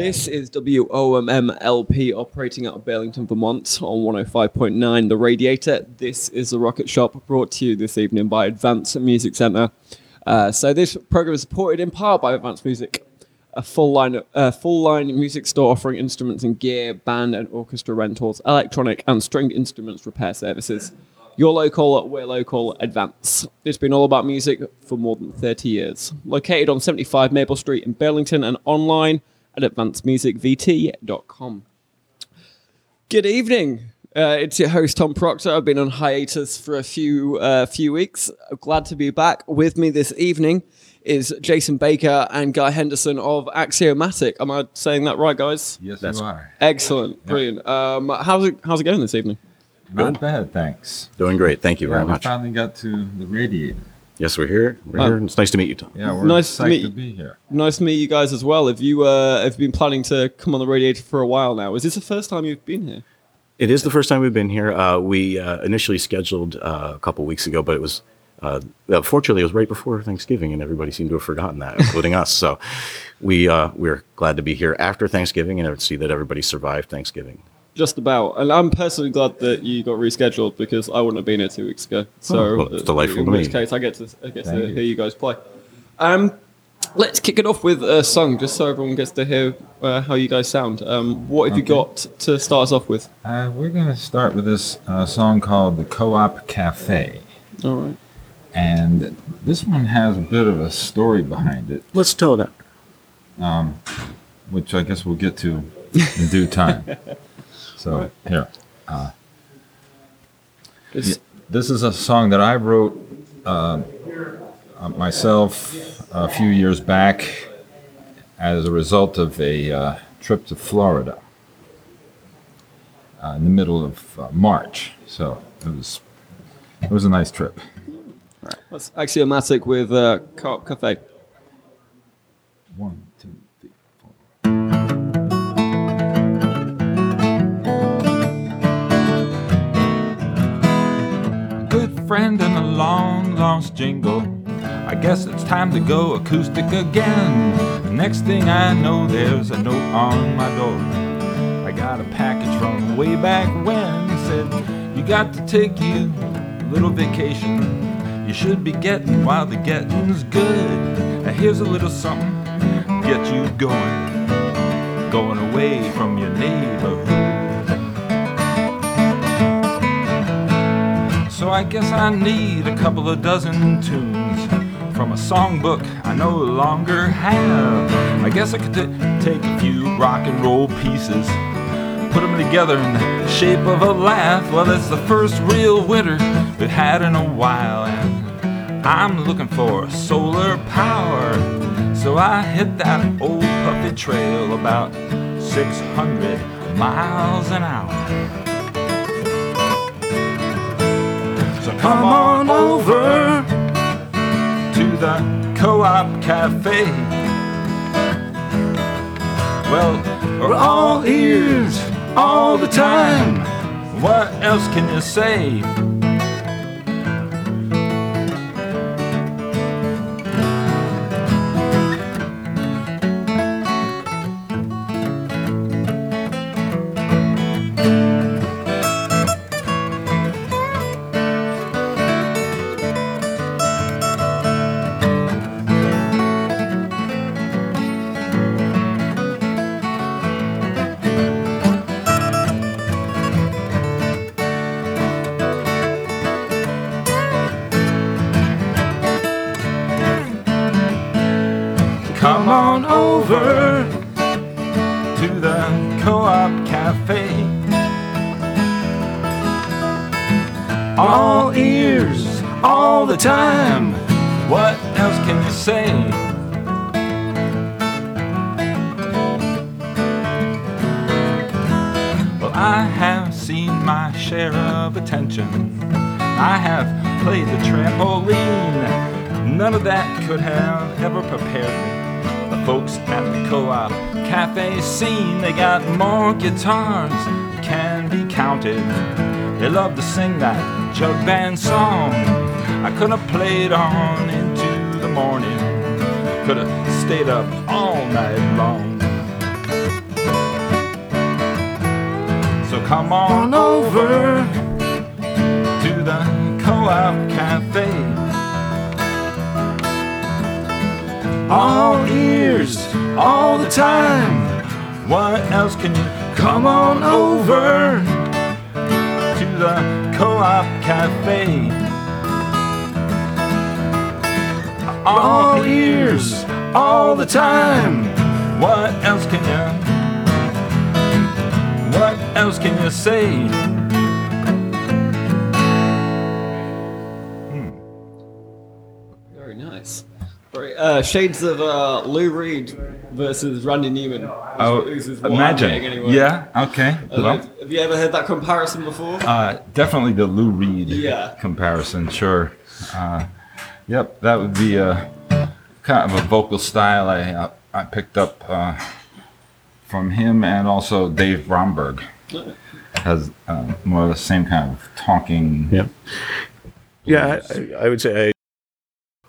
This is WOMMLP operating out of Burlington, Vermont on 105.9 The Radiator. This is the Rocket Shop brought to you this evening by Advanced Music Center. Uh, so this program is supported in part by Advanced Music, a full line, uh, full line music store offering instruments and gear, band and orchestra rentals, electronic and stringed instruments repair services. Your local, we're local, Advance. It's been all about music for more than 30 years. Located on 75 Maple Street in Burlington and online at advancedmusicvt.com. Good evening. Uh, it's your host Tom Proctor. I've been on hiatus for a few uh, few weeks. Glad to be back. With me this evening is Jason Baker and Guy Henderson of Axiomatic. Am I saying that right, guys? Yes, you are. Excellent, brilliant. Um, how's it How's it going this evening? Not bad, thanks. Doing great. Thank you Yeah, very we much. finally got to the radiator. Yes, we're here. We're Oh. here. It's nice to meet you, Tom. Yeah, we're Nice to meet to you. be here. Nice to meet you guys as well. Have you uh, have been planning to come on the radiator for a while now? Is this the first time you've been here? It is the first time we've been here. Uh, we uh, initially scheduled uh, a couple weeks ago, but it was uh, uh, fortunately it was right before Thanksgiving, and everybody seemed to have forgotten that, including us. So we uh, we're glad to be here after Thanksgiving and see that everybody survived Thanksgiving. Just about, and I'm personally glad that you got rescheduled because I wouldn't have been here two weeks ago. So, Oh, well, it's uh, delightful in which case, I get to I get Thank to you. hear you guys play. Um, let's kick it off with a song, just so everyone gets to hear uh, how you guys sound. Um, what have you got to start us off with? Uh, we're going to start with this uh, song called The Co-op Cafe. All right. And this one has a bit of a story behind it, Let's tell that. um, which I guess we'll get to in due time. So, here. It's- This is a song that I wrote uh, uh, myself a few years back as a result of a uh, trip to Florida uh, in the middle of uh, March. So it was it was a nice trip. That's axiomatic with uh, Co-op Cafe. One, friend and a long lost jingle. I guess it's time to go acoustic again. The next thing I know, there's a note on my door. I got a package from way back when. It said, You got to take you a little vacation. You should be getting while the getting's good. Now here's a little something, get you going. Going away from your neighborhood. So I guess I need a couple of dozen tunes from a songbook I no longer have. I guess I could t- take a few rock and roll pieces, put them together in the shape of a laugh. Well, it's the first real winter we've had in a while, and I'm looking for solar power. So I hit that old puppy trail about 600 miles an hour. Come on over to the co-op cafe. Well, we're all ears all the time. What else can you say? I have seen my share of attention. I have played the trampoline. None of that could have ever prepared me. The folks at the co-op cafe scene, they got more guitars can be counted. They love to sing that jug band song. I could have played on into the morning. Could have stayed up all night long. Come on over to the co-op cafe. All ears, all the time. What else can you come on over to the co-op cafe? All ears, all the time. What else can you? What else can you say? Very nice. Very, uh, shades of uh, Lou Reed versus Randy Newman. Oh, is- is what imagine. anyway. Yeah. Okay. Uh, Well, have you ever heard that comparison before? uh, definitely the Lou Reed Yeah. comparison. Sure. Uh, yep. That would be a kind of a vocal style I uh, I picked up uh, from him and also Dave Bromberg has uh, more of the same kind of talking. Yeah. Yeah, I, I would say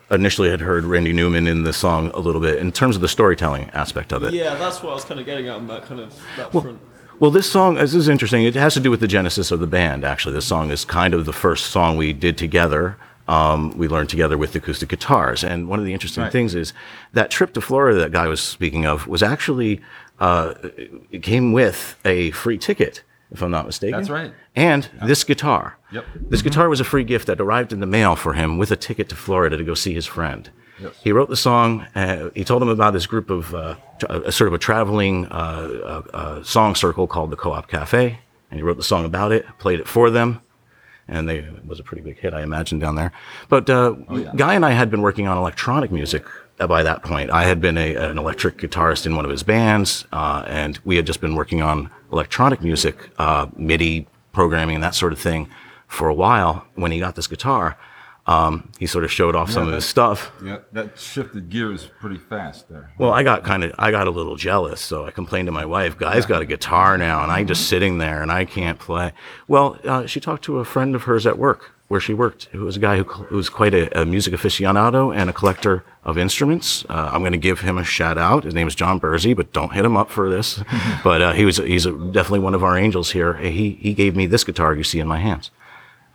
I initially had heard Randy Newman in the song a little bit in terms of the storytelling aspect of it. yeah, that's what I was kind of getting at on that kind of that front. Well, this song this is interesting. It has to do with the genesis of the band. Actually, this song is kind of the first song we did together. Um, we learned together with acoustic guitars, and one of the interesting Right. things is that trip to Florida that guy was speaking of was actually uh, it came with a free ticket, if I'm not mistaken. That's right. And this guitar. Yep. This guitar was a free gift that arrived in the mail for him with a ticket to Florida to go see his friend. Yes. He wrote the song. Uh, he told him about this group of uh, tra- a, sort of a traveling uh, uh, uh, song circle called the Co-op Cafe, and he wrote the song about it, played it for them, and they it was a pretty big hit, I imagine, down there. But uh, Guy and I had been working on electronic music uh, by that point. I had been a, an electric guitarist in one of his bands, uh, and we had just been working on electronic music, uh, MIDI programming, and that sort of thing for a while. When he got this guitar, um, he sort of showed off some of his stuff. Yeah, that shifted gears pretty fast there. Well, I got kind of, I got a little jealous, so I complained to my wife. Guy's got a guitar now, and I'm just sitting there, and I can't play. Well, uh, she talked to a friend of hers at work, where she worked, who was a guy who, who was quite a, a music aficionado and a collector of instruments. Uh, I'm going to give him a shout out. His name is John Bursey, but don't hit him up for this. but uh, he was, he's a, definitely one of our angels here. He he gave me this guitar you see in my hands.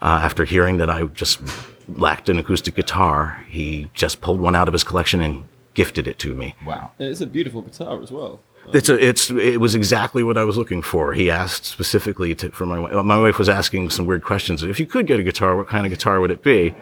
Uh, after hearing that I just lacked an acoustic guitar, he just pulled one out of his collection and gifted it to me. Wow. It's a beautiful guitar as well. It's a, it's it was exactly what I was looking for. He asked specifically to, for my wife. My wife was asking some weird questions. If you could get a guitar, what kind of guitar would it be?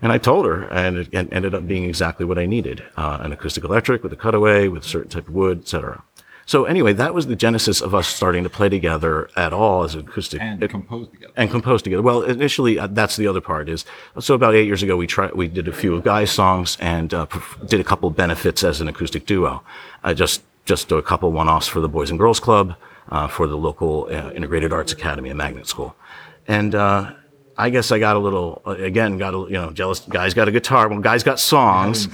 And I told her, and it ended up being exactly what I needed: uh, an acoustic electric with a cutaway, with a certain type of wood, etc. So anyway, that was the genesis of us starting to play together at all as an acoustic And composed together. and compose together. Well, initially, uh, that's the other part is, so about eight years ago, we tried, we did a few of Guy's songs and uh, did a couple benefits as an acoustic duo. Uh, just, just a couple one-offs for the Boys and Girls Club, uh, for the local uh, Integrated Arts Academy and Magnet School. And, uh, I guess I got a little, uh, again, got a, you know, jealous. Guy's got a guitar. Well, Guy's got songs.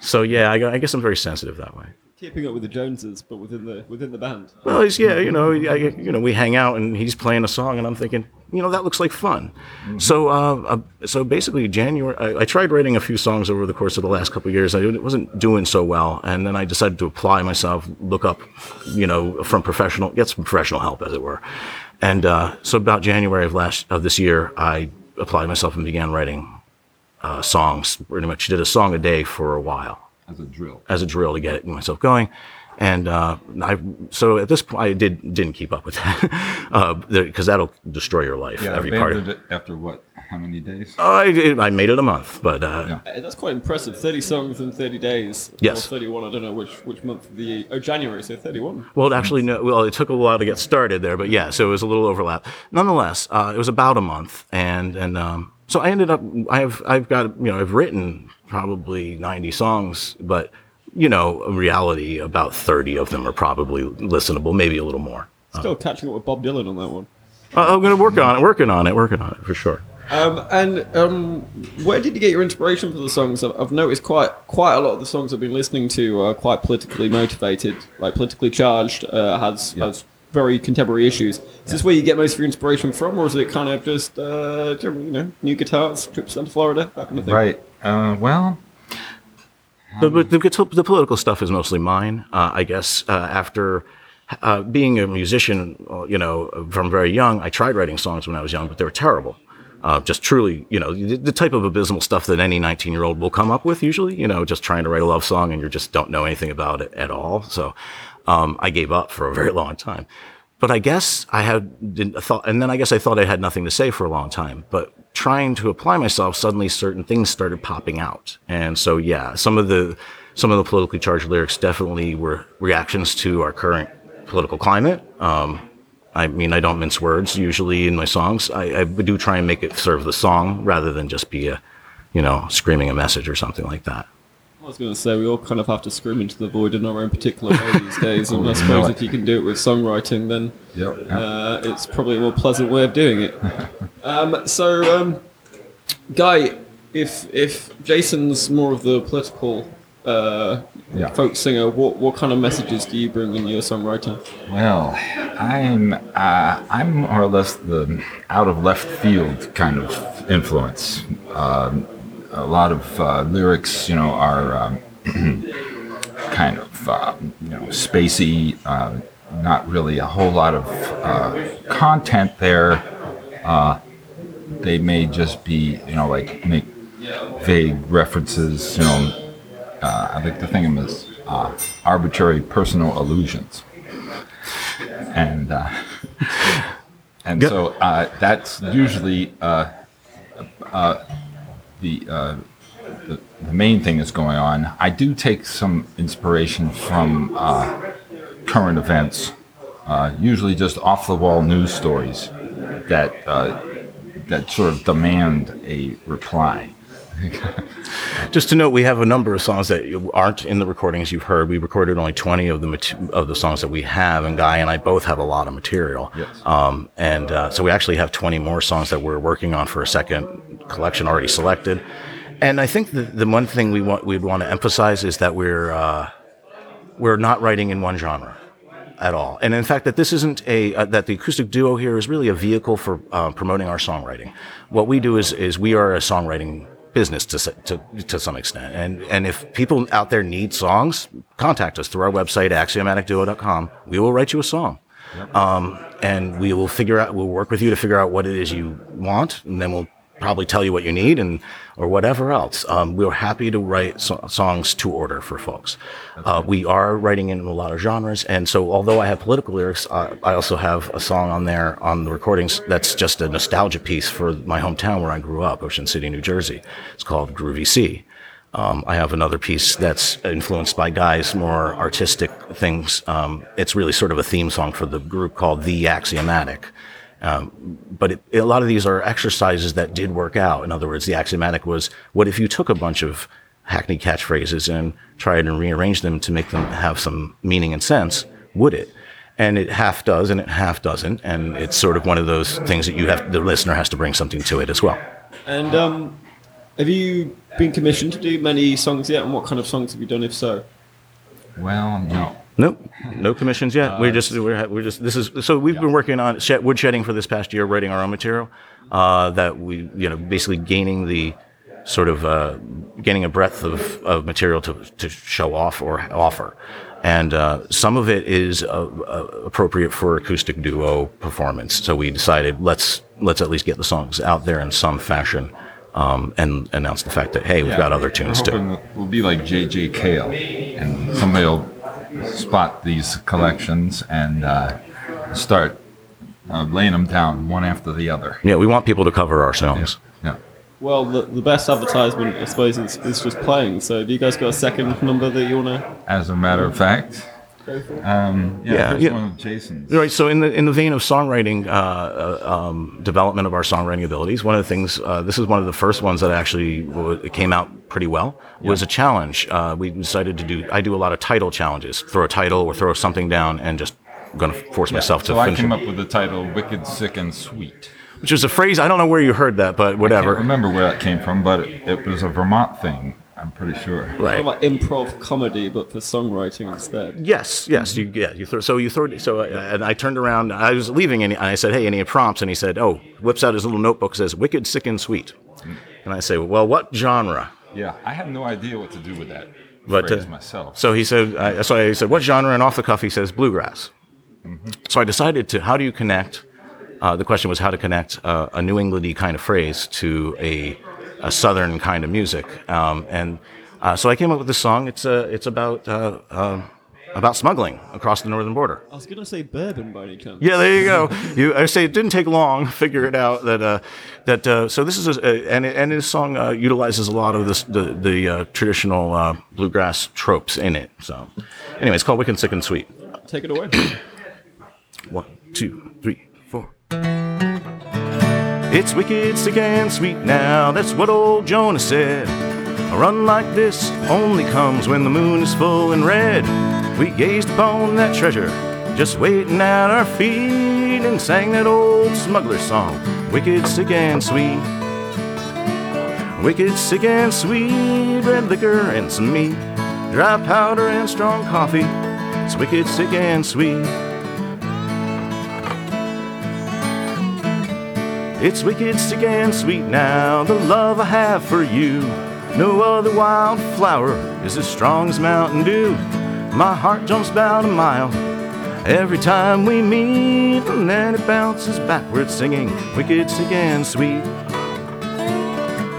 So yeah, I, got- I guess I'm very sensitive that way. Keeping up with the Joneses, but within the within the band. Well, he's, yeah, you know, I, you know, we hang out and he's playing a song, and I'm thinking, you know, that looks like fun. So, uh, uh, so basically, January, I, I tried writing a few songs over the course of the last couple of years. I wasn't doing so well, and then I decided to apply myself, look up, you know, from professional, get some professional help, as it were. And uh, so, about January of last of this year, I applied myself and began writing uh, songs. Pretty much, did a song a day for a while As a drill. as a drill to get myself going. And uh, I so at this point I did didn't keep up with that because that'll destroy your life Yeah, every part. it after what? How many days? I I made it a month, but uh, Yeah. Uh, That's quite impressive. 30 songs in 30 days. Yes. Or 31, I don't know which, which month of the year. Oh, January, so 31. well, actually no. Well, it took a while to get started there, but yeah, so it was a little overlap. Nonetheless, uh, it was about a month, and and um, so I ended up I have I've got you know I've written probably ninety songs, but you know in reality about thirty of them are probably listenable, maybe a little more. Still catching up with Bob Dylan on that one. Uh, I'm going to work on it, working on it, working on it for sure. Um, and um, where did you get your inspiration for the songs? I've, I've noticed quite quite a lot of the songs I've been listening to are quite politically motivated, like politically charged. Uh, has Yeah. has very contemporary issues. Is this where you get most of your inspiration from, or is it kind of just uh, you know new guitars, trips down to Florida, that kind of thing? Right. Uh, well, The, the, the, the political stuff is mostly mine. Uh, I guess uh, after uh, being a musician, you know, from very young, I tried writing songs when I was young, but they were terrible. Uh, just truly, you know, the, the type of abysmal stuff that any 19 year old will come up with usually, you know, just trying to write a love song and you just don't know anything about it at all. So um, I gave up for a very long time. But I guess I had thought, and then I guess I thought I had nothing to say for a long time. But trying to apply myself, suddenly certain things started popping out, and so yeah, some of the some of the politically charged lyrics definitely were reactions to our current political climate. Um, I mean, I don't mince words usually in my songs. I, I do try and make it serve the song rather than just be a, you know, screaming a message or something like that. I was going to say we all kind of have to scream into the void in our own particular way these days, and I suppose if you can do it with songwriting, then Yep. uh, it's probably a more pleasant way of doing it. um, so, um, Guy, if if Jason's more of the political uh, Yeah. folk singer, what what kind of messages do you bring in your songwriting? Well, I'm uh, I'm more or less the out of left field kind of influence. Um, a lot of uh, lyrics, you know, are um, kind of uh, you know spacey. Uh, not really a whole lot of uh, content there. Uh, they may just be, you know, like make vague references. You know, uh, I like to think of them as uh, arbitrary personal allusions and uh, and so uh, that's usually uh, uh, the, uh, the the main thing that's going on. I do take some inspiration from uh, current events, uh, usually just off the wall news stories that uh, that sort of demand a reply. Just to note, we have a number of songs that aren't in the recordings you've heard. We recorded only 20 of the mat- of the songs that we have, and Guy and I both have a lot of material. Yes. Um, and uh, so we actually have 20 more songs that we're working on for a second collection already selected. And I think the, the one thing we want we'd want to emphasize is that we're uh, we're not writing in one genre at all. And in fact, that this isn't a uh, that the acoustic duo here is really a vehicle for uh, promoting our songwriting. What we do is is we are a songwriting business to to to some extent. And and if people out there need songs, contact us through our website axiomaticduo.com. We will write you a song. Um, and we will figure out we'll work with you to figure out what it is you want and then we'll probably tell you what you need and or whatever else. Um, we're happy to write so- songs to order for folks. Uh, we are writing in a lot of genres, and so although I have political lyrics, uh, I also have a song on there on the recordings that's just a nostalgia piece for my hometown where I grew up, Ocean City, New Jersey. It's called Groovy Sea. Um, I have another piece that's influenced by Guy's more artistic things. Um, it's really sort of a theme song for the group called The Axiomatic. Um, but it, a lot of these are exercises that did work out. In other words, the axiomatic was what if you took a bunch of hackney catchphrases and tried and rearranged them to make them have some meaning and sense? Would it? And it half does and it half doesn't. And it's sort of one of those things that you have, the listener has to bring something to it as well. And um, have you been commissioned to do many songs yet? And what kind of songs have you done, if so? Well, no. Nope, no commissions yet. we're just we're, we're just this is so we've been working on shed, wood shedding for this past year, writing our own material. Uh, that we you know basically gaining the sort of uh, gaining a breadth of, of material to to show off or offer, and uh, some of it is uh, uh, appropriate for acoustic duo performance. So we decided let's let's at least get the songs out there in some fashion. Um, and announce the fact that hey, we've got other tunes too. We'll be like J.J. Cale, and somebody will spot these collections and uh, start uh, laying them down one after the other. Yeah, we want people to cover our songs. Yeah. Well, the, the best advertisement, I suppose, is, is just playing. So, have you guys got a second number that you want to As a matter of fact, go for? Um, yeah, Yeah, yeah. one of Jason's. Right. So, in the in the vein of songwriting, uh, uh, um, development of our songwriting abilities, one of the things uh, this is one of the first ones that actually w- came out pretty well was a challenge. Uh, we decided to do. I do a lot of title challenges. Throw a title or throw something down and just going to force myself to so I came it. up with the title "Wicked, Sick, and Sweet." Which is a phrase I don't know where you heard that, but whatever. I can't remember where that came from, but it, it was a Vermont thing. I'm pretty sure. Right. Like improv comedy, but for songwriting instead. Yes, yes, you, yeah. You throw, so you throw. So, uh, and I turned around. I was leaving, and I said, "Hey, any prompts?" And he said, "Oh," whips out his little notebook, says, "Wicked, sick, and sweet." And I say, "Well, what genre?" Yeah, I had no idea what to do with that But, phrase uh, myself. So he said, I, so I said, what genre? And off the cuff, he says, bluegrass. So I decided to, how do you connect? Uh, the question was how to connect uh, a New Englandy kind of phrase to a, a Southern kind of music. Um, and uh, so I came up with this song. It's, uh, it's about, uh, uh, about smuggling across the northern border. I was gonna say bourbon by any chance. Yeah, there you go. You, I say it didn't take long. Figure it out that uh, that uh, so this is a, and and this song uh, utilizes a lot of this the the uh, traditional uh, bluegrass tropes in it. So, anyway, it's called Wicked, Sick, and Sweet. Take it away. One, two, three, four. It's wicked, sick, and sweet now. That's what old Jonah said. A run like this only comes when the moon is full and red. We gazed upon that treasure, just waiting at our feet, and sang that old smuggler song. Wicked, sick, and sweet. Wicked, sick, and sweet. Red liquor and some meat. Dry powder and strong coffee. It's wicked, sick, and sweet. It's wicked, sick, and sweet now, the love I have for you. No other wild flower is as strong as Mountain Dew. My heart jumps about a mile every time we meet, and then it bounces backwards singing, wicked, sick, and sweet.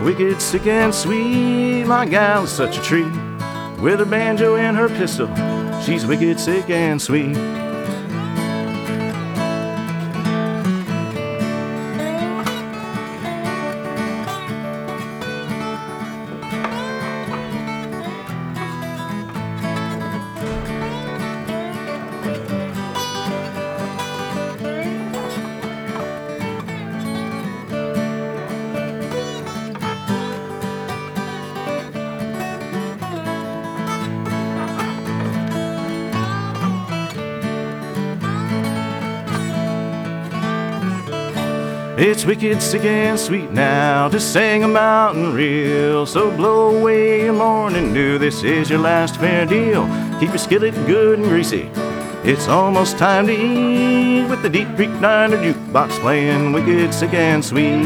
Wicked, sick, and sweet, my gal is such a treat. With her banjo and her pistol, she's wicked, sick, and sweet. It's wicked, sick, and sweet now to sing a mountain reel. So blow away your morning dew. This is your last fair deal. Keep your skillet good and greasy. It's almost time to eat with the Deep Creek Diner jukebox playing wicked, sick, and sweet.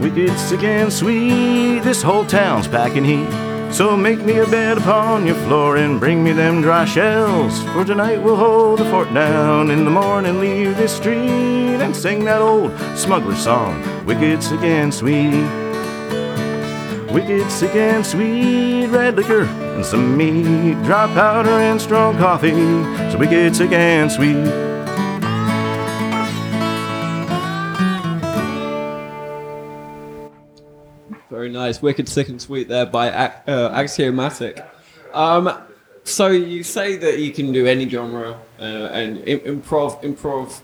Wicked, sick, and sweet. This whole town's packing heat. So make me a bed upon your floor and bring me them dry shells. For tonight we'll hold the fort down. In the morning leave this street and sing that old smuggler song. And sweet. Wicked, sick, and sweet. Red liquor and some meat. Dry powder and strong coffee. So wicked, sick, and sweet. Nice. Wicked, sick, and sweet there by uh, Axiomatic. Um, so you say that you can do any genre uh, and improv, improv.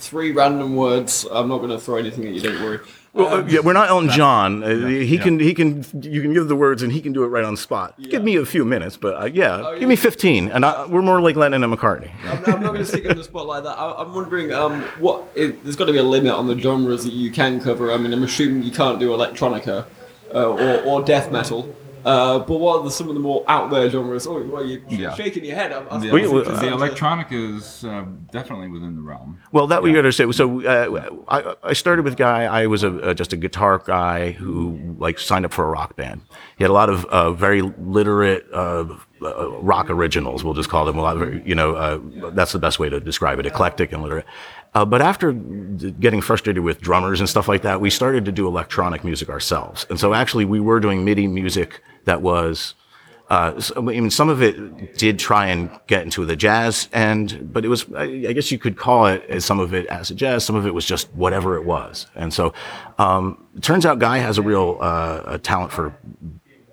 Three random words. I'm not going to throw anything at you. Don't worry. Well, uh, yeah, we're not Elton John. Uh, he yeah. can, he can, you can give the words and he can do it right on the spot. Give me a few minutes, but uh, yeah, Oh, give me 15, and I, we're more like Lennon and McCartney. I'm, I'm not going to stick you on the spot like that. I, I'm wondering, um, what it, there's got to be a limit on the genres that you can cover. I mean, I'm assuming you can't do electronica uh, or, or death metal. Uh, but what are the, some of the more out there genres? Oh, well, you're Yeah. shaking your head. I'm, I'm The, We- supposed we- to the electronic is uh, definitely within the realm. Well, that we understand. So uh, I, I started with Guy. I was a, a, just a guitar guy who like signed up for a rock band. He had a lot of uh, very literate uh, uh, rock originals. We'll just call them a lot of, you know, uh, that's the best way to describe it, eclectic and literate. Uh, but after d- getting frustrated with drummers and stuff like that, we started to do electronic music ourselves. And so actually we were doing MIDI music that was uh, so, I mean, some of it did try and get into the jazz end, but it was, I I guess you could call it as some of it as a jazz, some of it was just whatever it was. And so, um, it turns out Guy has a real, uh, a talent for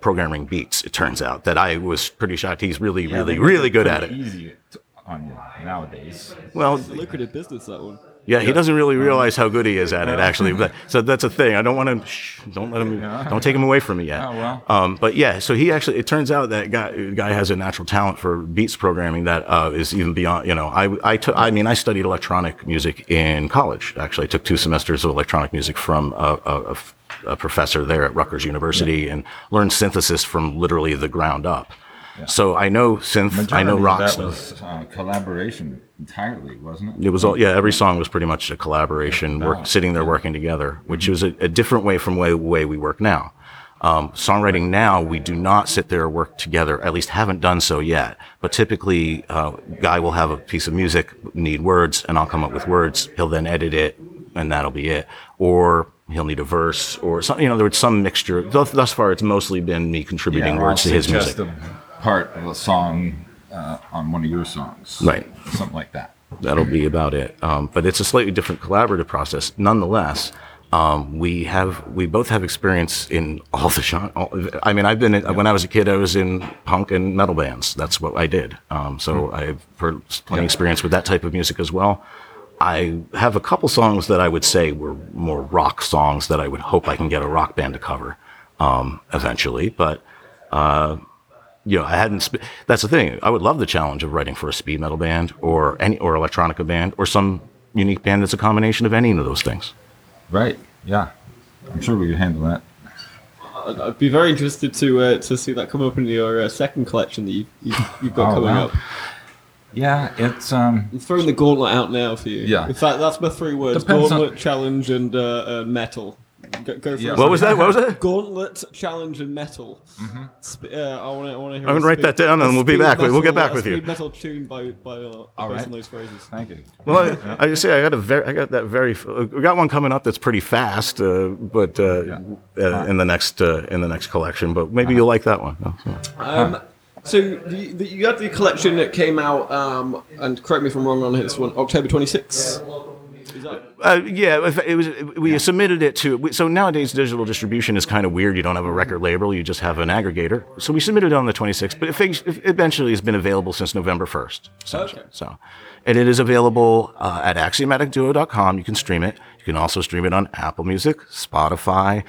programming beats. It turns out that I was pretty shocked. He's really, really, really good at it. Easy on you nowadays. Well, lucrative business that one. Yeah, he doesn't really realize how good he is at it, actually. But so that's a thing. I don't want to. Shh, don't let him. Don't take him away from me yet. Oh, well. Um, but yeah, so he actually. It turns out that guy guy has a natural talent for beats programming that uh, is even beyond. You know, I I took. I mean, I studied electronic music in college. Actually, I took two semesters of electronic music from a professor there at Rutgers University and learned synthesis from literally the ground up. So I know synth. I know Majority rock That was uh, collaboration entirely, wasn't it? It was all yeah. Every song was pretty much a collaboration, work, sitting there working together, which was a, a different way from way way we work now. Um, songwriting now, we do not sit there work together. At least haven't done so yet. But typically, uh, guy will have a piece of music, need words, and I'll come up with words. He'll then edit it, and that'll be it. Or he'll need a verse, or something. You know, there was some mixture. Thus, thus far, it's mostly been me contributing or words to his music. a part of a song uh, on one of your songs, Right. Something like that. that'll be about it. Um, but it's a slightly different collaborative process. Nonetheless, um, we have we both have experience in all the genre. I mean, I've been in, when I was a kid, I was in punk and metal bands. That's what I did. Um, so I have per- plenty of experience with that type of music as well. I have a couple songs that I would say were more rock songs that I would hope I can get a rock band to cover um, eventually. But you know, I hadn't. Sp- that's the thing. I would love the challenge of writing for a speed metal band or any or electronica band or some unique band that's a combination of any of those things. Right. Yeah. I'm sure we could handle that. I'd, I'd be very interested to uh, to see that come up in your uh, second collection that you've, you've, you've got Oh, coming wow. up. Yeah, it's um. I'm throwing the gauntlet out now for you. Yeah. In fact, that's my three words: Depends on- gauntlet, challenge, and uh, uh, metal. Go, go for Yeah. it. What was that? What was that? Gauntlet, challenge, in metal. Sp- uh, I want to. I want to hear. I'm gonna write speed- that down and we'll be back with- we'll get back with you. speed metal tune by by uh, All based right. on those phrases. Thank you. Well, I, I just say I got a very, I got that very. uh, We got one coming up that's pretty fast, uh, but uh, uh, in the next uh, in the next collection. But maybe you'll like that one. Oh, so. Um, so the, the, you had the collection that came out, um, and correct me if I'm wrong on this one, October 26. That? Uh, yeah, it was. We submitted it to. So nowadays, digital distribution is kind of weird. You don't have a record label; you just have an aggregator. So we submitted it on the 26th, but it, eventually has been available since November 1st. Okay. So, and it is available uh, at axiomaticduo.com. You can stream it. You can also stream it on Apple Music, Spotify,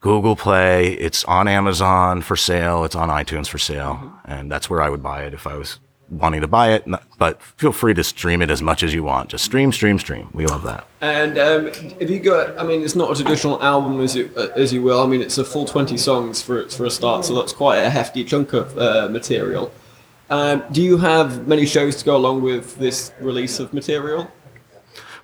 Google Play. It's on Amazon for sale. It's on iTunes for sale, and that's where I would buy it if I was wanting to buy it. But feel free to stream it as much as you want. Just stream, stream, stream. We love that. And um, if you go, I mean, it's not a traditional album as you uh, as you will. I mean, it's a full 20 songs for for a start, so that's quite a hefty chunk of uh, material. Um, do you have many shows to go along with this release of material?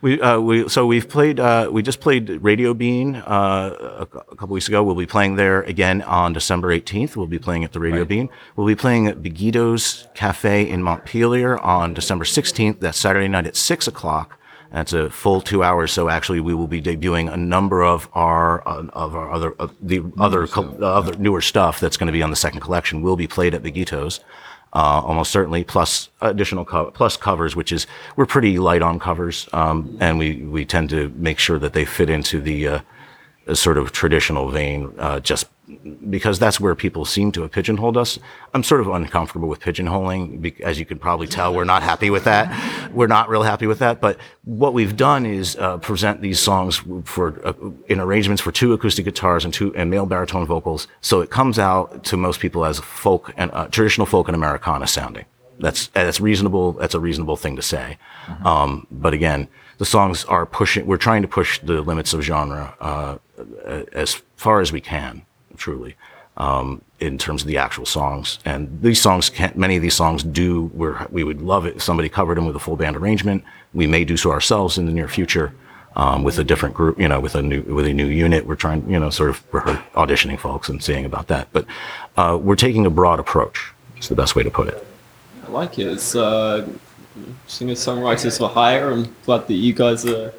We, uh, we so we've played uh, we just played Radio Bean uh, a, a couple weeks ago. We'll be playing there again on December 18th. We'll be playing at the Radio Bean. We'll be playing at Bagitos Cafe in Montpelier on December 16th. That's Saturday night at six o'clock. That's a full two hours. So actually, we will be debuting a number of our uh, of our other of the other co- uh, other newer stuff that's going to be on the second collection. Will be played at Bagitos uh, almost certainly, plus additional co- plus covers, which is we're pretty light on covers, um, and we we tend to make sure that they fit into the uh, sort of traditional vein, uh, just because that's where people seem to have pigeonholed us. I'm sort of uncomfortable with pigeonholing, as you can probably tell. We're not happy with that. We're not real happy with that. But what we've done is uh, present these songs for uh, in arrangements for two acoustic guitars and two and male baritone vocals, so it comes out to most people as folk and uh, traditional folk and Americana sounding. That's that's reasonable. That's a reasonable thing to say. Um, but again, the songs are pushing. We're trying to push the limits of genre uh, as far as we can, truly, um, in terms of the actual songs. And these songs, can, many of these songs do. We're, we would love it if somebody covered them with a full band arrangement. We may do so ourselves in the near future. Um, with a different group, you know, with a new with a new unit, we're trying, you know, sort of auditioning folks and seeing about that. But uh, we're taking a broad approach. It's the best way to put it. I like it. It's uh, singer songwriters for hire. I'm glad that you guys are,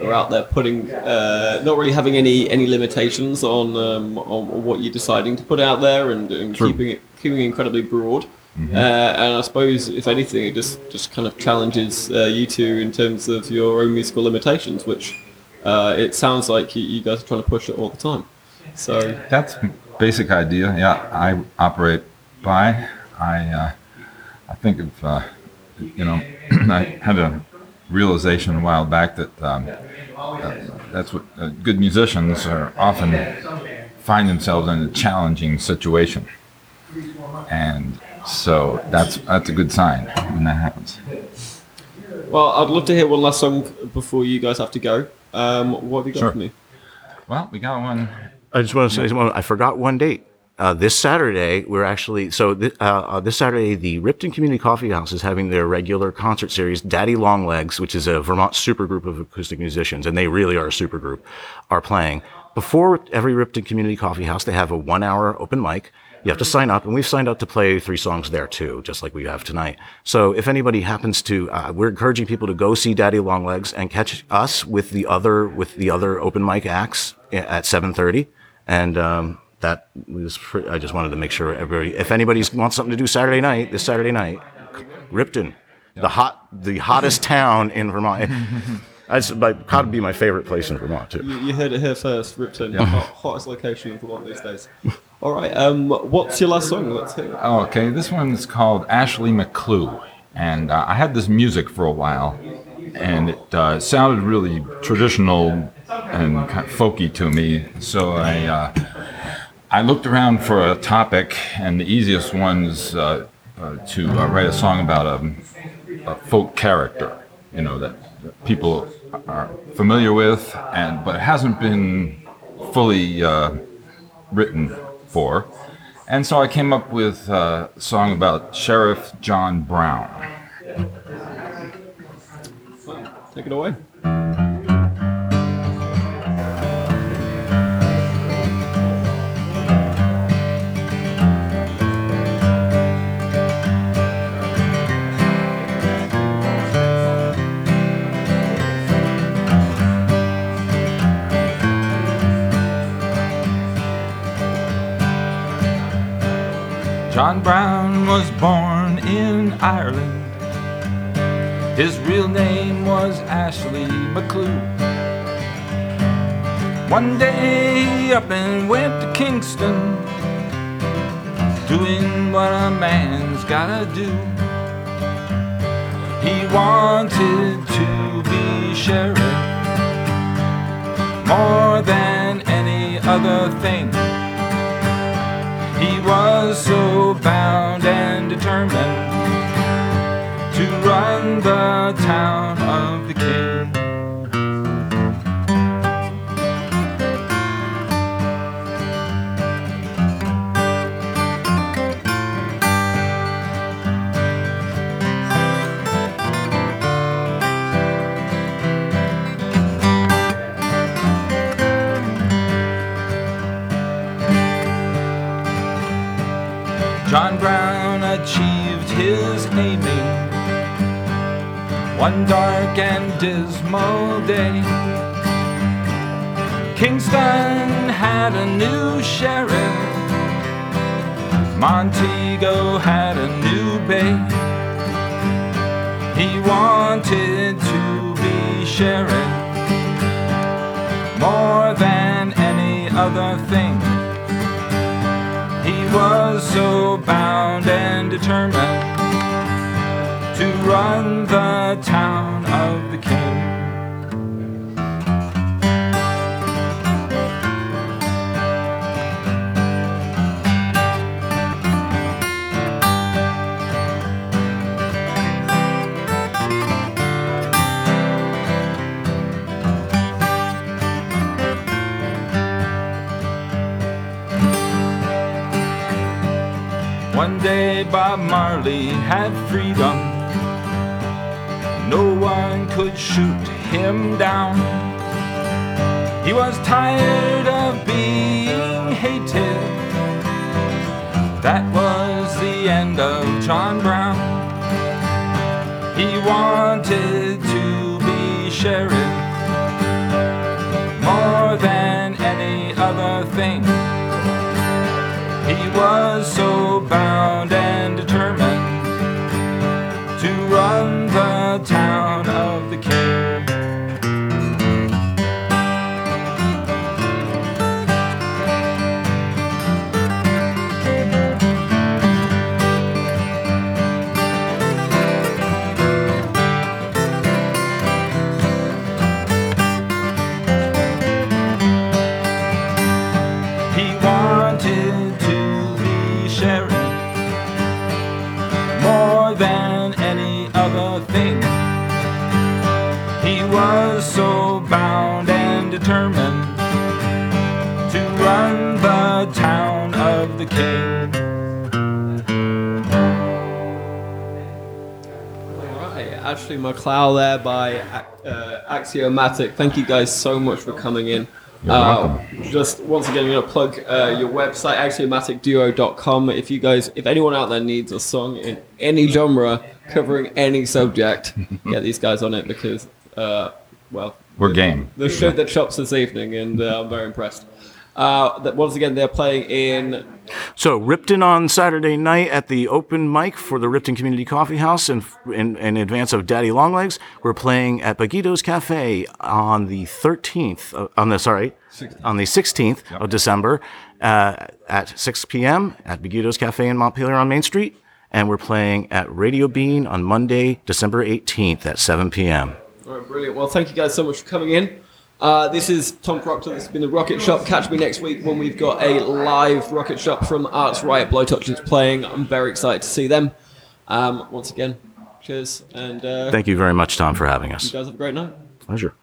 are out there putting, uh, not really having any any limitations on um, on what you're deciding to put out there, and, and keeping it keeping it incredibly broad. Uh, and I suppose, if anything, it just just kind of challenges uh, you two in terms of your own musical limitations, which uh, it sounds like you, you guys are trying to push it all the time. So That's basic idea. Yeah, I operate by. I uh, I think of uh, you know I had a realization a while back that um, uh, that's what uh, good musicians are often find themselves in a challenging situation, and so that's that's a good sign when that happens. Well, I'd love to hear one last song before you guys have to go. Um, what have you got Sure. for me? Well, we got one. I just want to say, well, I forgot one date. Uh, this Saturday, we're actually so th- uh, uh, this Saturday, the Ripton Community Coffee House is having their regular concert series, Daddy Longlegs, which is a Vermont supergroup of acoustic musicians, and they really are a supergroup, are playing. Before every Ripton Community Coffee House, they have a one-hour open mic. You have to sign up, and we've signed up to play three songs there too, just like we have tonight. So if anybody happens to, uh, we're encouraging people to go see Daddy Longlegs and catch us with the other with the other open mic acts at 7:30, and um, that was. Pre- I just wanted to make sure everybody, if anybody wants something to do Saturday night, this Saturday night, Ripton, the hot, the hottest town in Vermont. That's like, gotta be my favorite place in Vermont too. You, you heard it here first, Ripton, hot, hottest location in Vermont these days. All right, um, what's your last song? Let's hear it. Oh, okay, this one's called Ashley McClue, and uh, I had this music for a while, and it uh, sounded really traditional and kind of folky to me. So I uh, I looked around for a topic, and the easiest one's uh, uh, to uh, write a song about a, a folk character, you know that people are familiar with, and but hasn't been fully uh, written for. And so I came up with a song about Sheriff John Brown. Take it away. John Brown was born in Ireland. His real name was Ashley McClue. One day up and went to Kingston, doing what a man's gotta do. He wanted to be sheriff more than any other thing. He was so bound and determined to run the town one dark and dismal day. Kingston had a new sheriff, Montego had a new bay. He wanted to be sheriff more than any other thing. He was so bound and determined the town of the king. One day Bob Marley had freedom. Could shoot him down. He was tired of being hated. That was the end of John Brown. He wanted to be sheriff more than any other thing. He was so bound and determined to run the town Ashley McLeod there by uh, Axiomatic. Thank you guys so much for coming in. You're Uh, just once again, I'm going to plug uh, your website, axiomaticduo.com. If you guys, if anyone out there needs a song in any genre covering any subject, get these guys on it because, uh, well, We're game. the show that chops this evening, and uh, I'm very impressed. Uh, that once again, they're playing in So Ripton on Saturday night at the open mic for the Ripton Community Coffee House in, in, in advance of Daddy Longlegs. We're playing at Bagito's Cafe on the 13th, uh, on the, sorry, on the 16th of December uh, at 6 p.m. at Bagito's Cafe in Montpelier on Main Street. And we're playing at Radio Bean on Monday, December 18th at 7 p.m. All right, brilliant. Well, thank you guys so much for coming in. Uh, this is Tom Proctor. This has been the Rocket Shop. Catch me next week when we've got a live Rocket Shop from Arts Riot Blowtouches playing. I'm very excited to see them. Um, once again, cheers, and uh, Thank you very much, Tom, for having us. you guys have a great night. Pleasure.